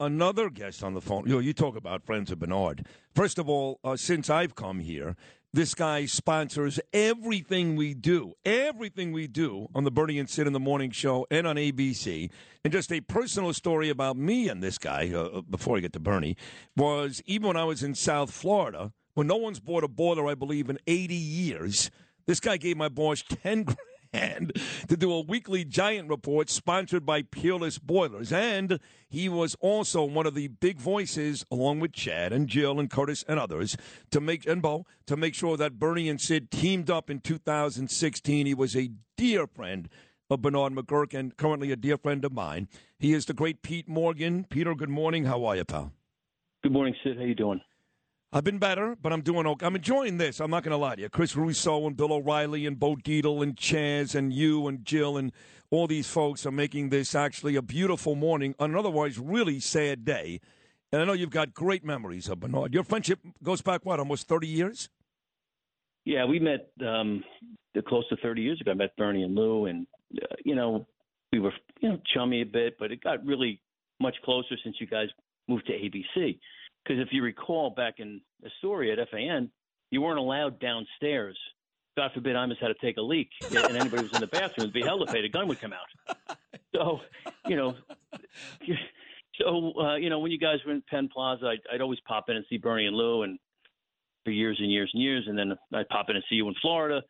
another guest on the phone. You know, you talk about friends of Bernard. First of all, uh, since I've come here, this guy sponsors everything we do, everything we do on the Bernie and Sid in the Morning Show and on ABC. And just a personal story about me and this guy, uh, uh, before I get to Bernie, was even when I was in South Florida, when no one's bought a boiler, I believe, in 80 years, this guy gave my boss 10 grand and to do a weekly giant report sponsored by Peerless Boilers. And he was also one of the big voices, along with Chad and Jill and Curtis and others, to make and Bo to make sure that Bernie and Sid teamed up in 2016. He was a dear friend of Bernard McGuirk and currently a dear friend of mine. He is the great Pete Morgan. Peter, good morning. How are you, pal? Good morning, Sid. How you doing? I've been better, but I'm doing okay. I'm enjoying this. I'm not going to lie to you. Chris Russo and Bill O'Reilly and Bo Dietl and Chaz and you and Jill and all these folks are making this actually a beautiful morning on an otherwise really sad day. And I know you've got great memories of Bernard. Your friendship goes back, what, almost 30 years? Yeah, we met um, close to 30 years ago. I met Bernie and Lou, and, uh, you know, we were, you know, chummy a bit, but it got really much closer since you guys moved to ABC. Because if you recall back in Astoria at FAN, you weren't allowed downstairs. God forbid Imus had to take a leak and anybody was in the bathroom, it'd be hell pay. The gun would come out. So, you know, so uh, you know when you guys were in Penn Plaza, I'd, I'd always pop in and see Bernie and Lou, and for years and years and years, and then I'd pop in and see you in Florida.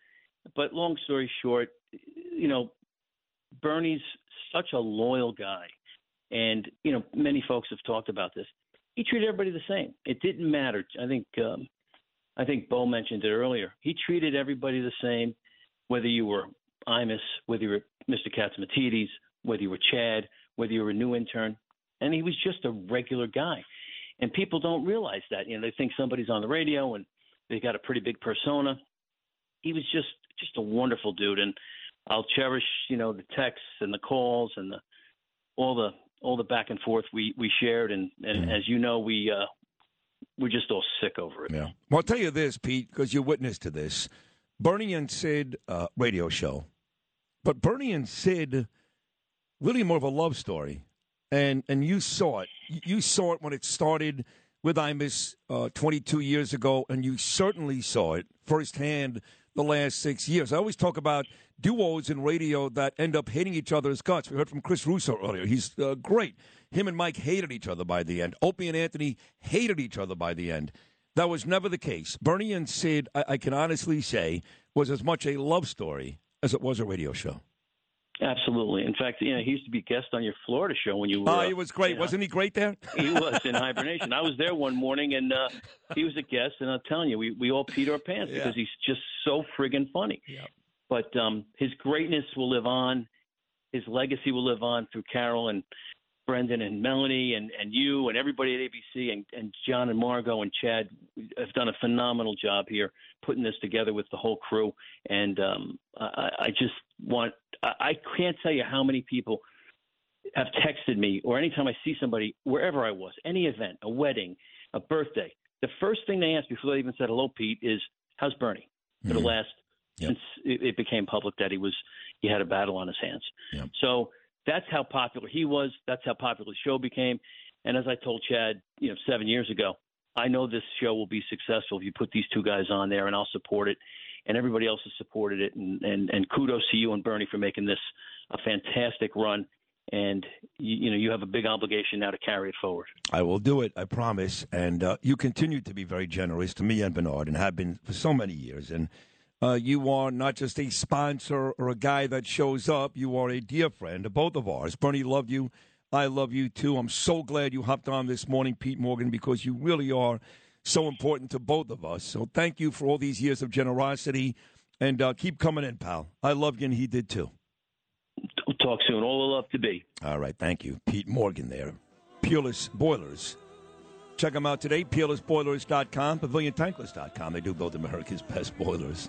But long story short, you know, Bernie's such a loyal guy, and you know many folks have talked about this he treated everybody the same. It didn't matter. I think um, I think Bo mentioned it earlier. He treated everybody the same, whether you were Imus, whether you were Mr. Catsimatidis, whether you were Chad, whether you were a new intern, and he was just a regular guy. And people don't realize that. You know, they think somebody's on the radio and they got a pretty big persona. He was just just a wonderful dude, and I'll cherish you know the texts and the calls and the all the all the back and forth we we shared, and and mm. as you know, we uh, we're just all sick over it. Yeah. Well, I'll tell you this, Pete, because you're witness to this. Bernie and Sid uh, radio show, but Bernie and Sid really more of a love story, and and you saw it. You saw it when it started with Imus uh, 22 years ago, and you certainly saw it firsthand the last six years. I always talk about duos in radio that end up hating each other's guts. We heard from Chris Russo earlier. He's uh, great. Him and Mike hated each other by the end. Opie and Anthony hated each other by the end. That was never the case. Bernie and Sid, I, I can honestly say, was as much a love story as it was a radio show. Absolutely. In fact, you know, he used to be a guest on your Florida show when you were. Oh, he was great. Wasn't know, he great there? he was in hibernation. I was there one morning, and uh, he was a guest, and I'm telling you, we, we all peed our pants yeah. because he's just so friggin' funny. Yeah. But um, his greatness will live on. His legacy will live on through Carol and Brendan and Melanie and, and you and everybody at ABC and, and John and Margot and Chad have done a phenomenal job here putting this together with the whole crew. And um, I, I just want, I can't tell you how many people have texted me or anytime I see somebody, wherever I was, any event, a wedding, a birthday, the first thing they ask before they even said hello, Pete, is how's Bernie for mm-hmm. the last yep. since it, it became public that he was he had a battle on his hands. Yep. So that's how popular he was. That's how popular the show became. And as I told Chad, you know, seven years ago, I know this show will be successful if you put these two guys on there, and I'll support it. And everybody else has supported it. And, and, and kudos to you and Bernie for making this a fantastic run. And you, you know you have a big obligation now to carry it forward. I will do it, I promise. And uh, you continue to be very generous to me and Bernard, and have been for so many years. And uh, you are not just a sponsor or a guy that shows up. You are a dear friend of both of ours. Bernie loved you. I love you too. I'm so glad you hopped on this morning, Pete Morgan, because you really are so important to both of us. So thank you for all these years of generosity, and uh, keep coming in, pal. I love you, and he did too. Talk soon. All the love to be. All right. Thank you, Pete Morgan. There. Peerless Boilers. Check them out today, peerlessboilers.com, paviliontankless.com. They do build America's best boilers.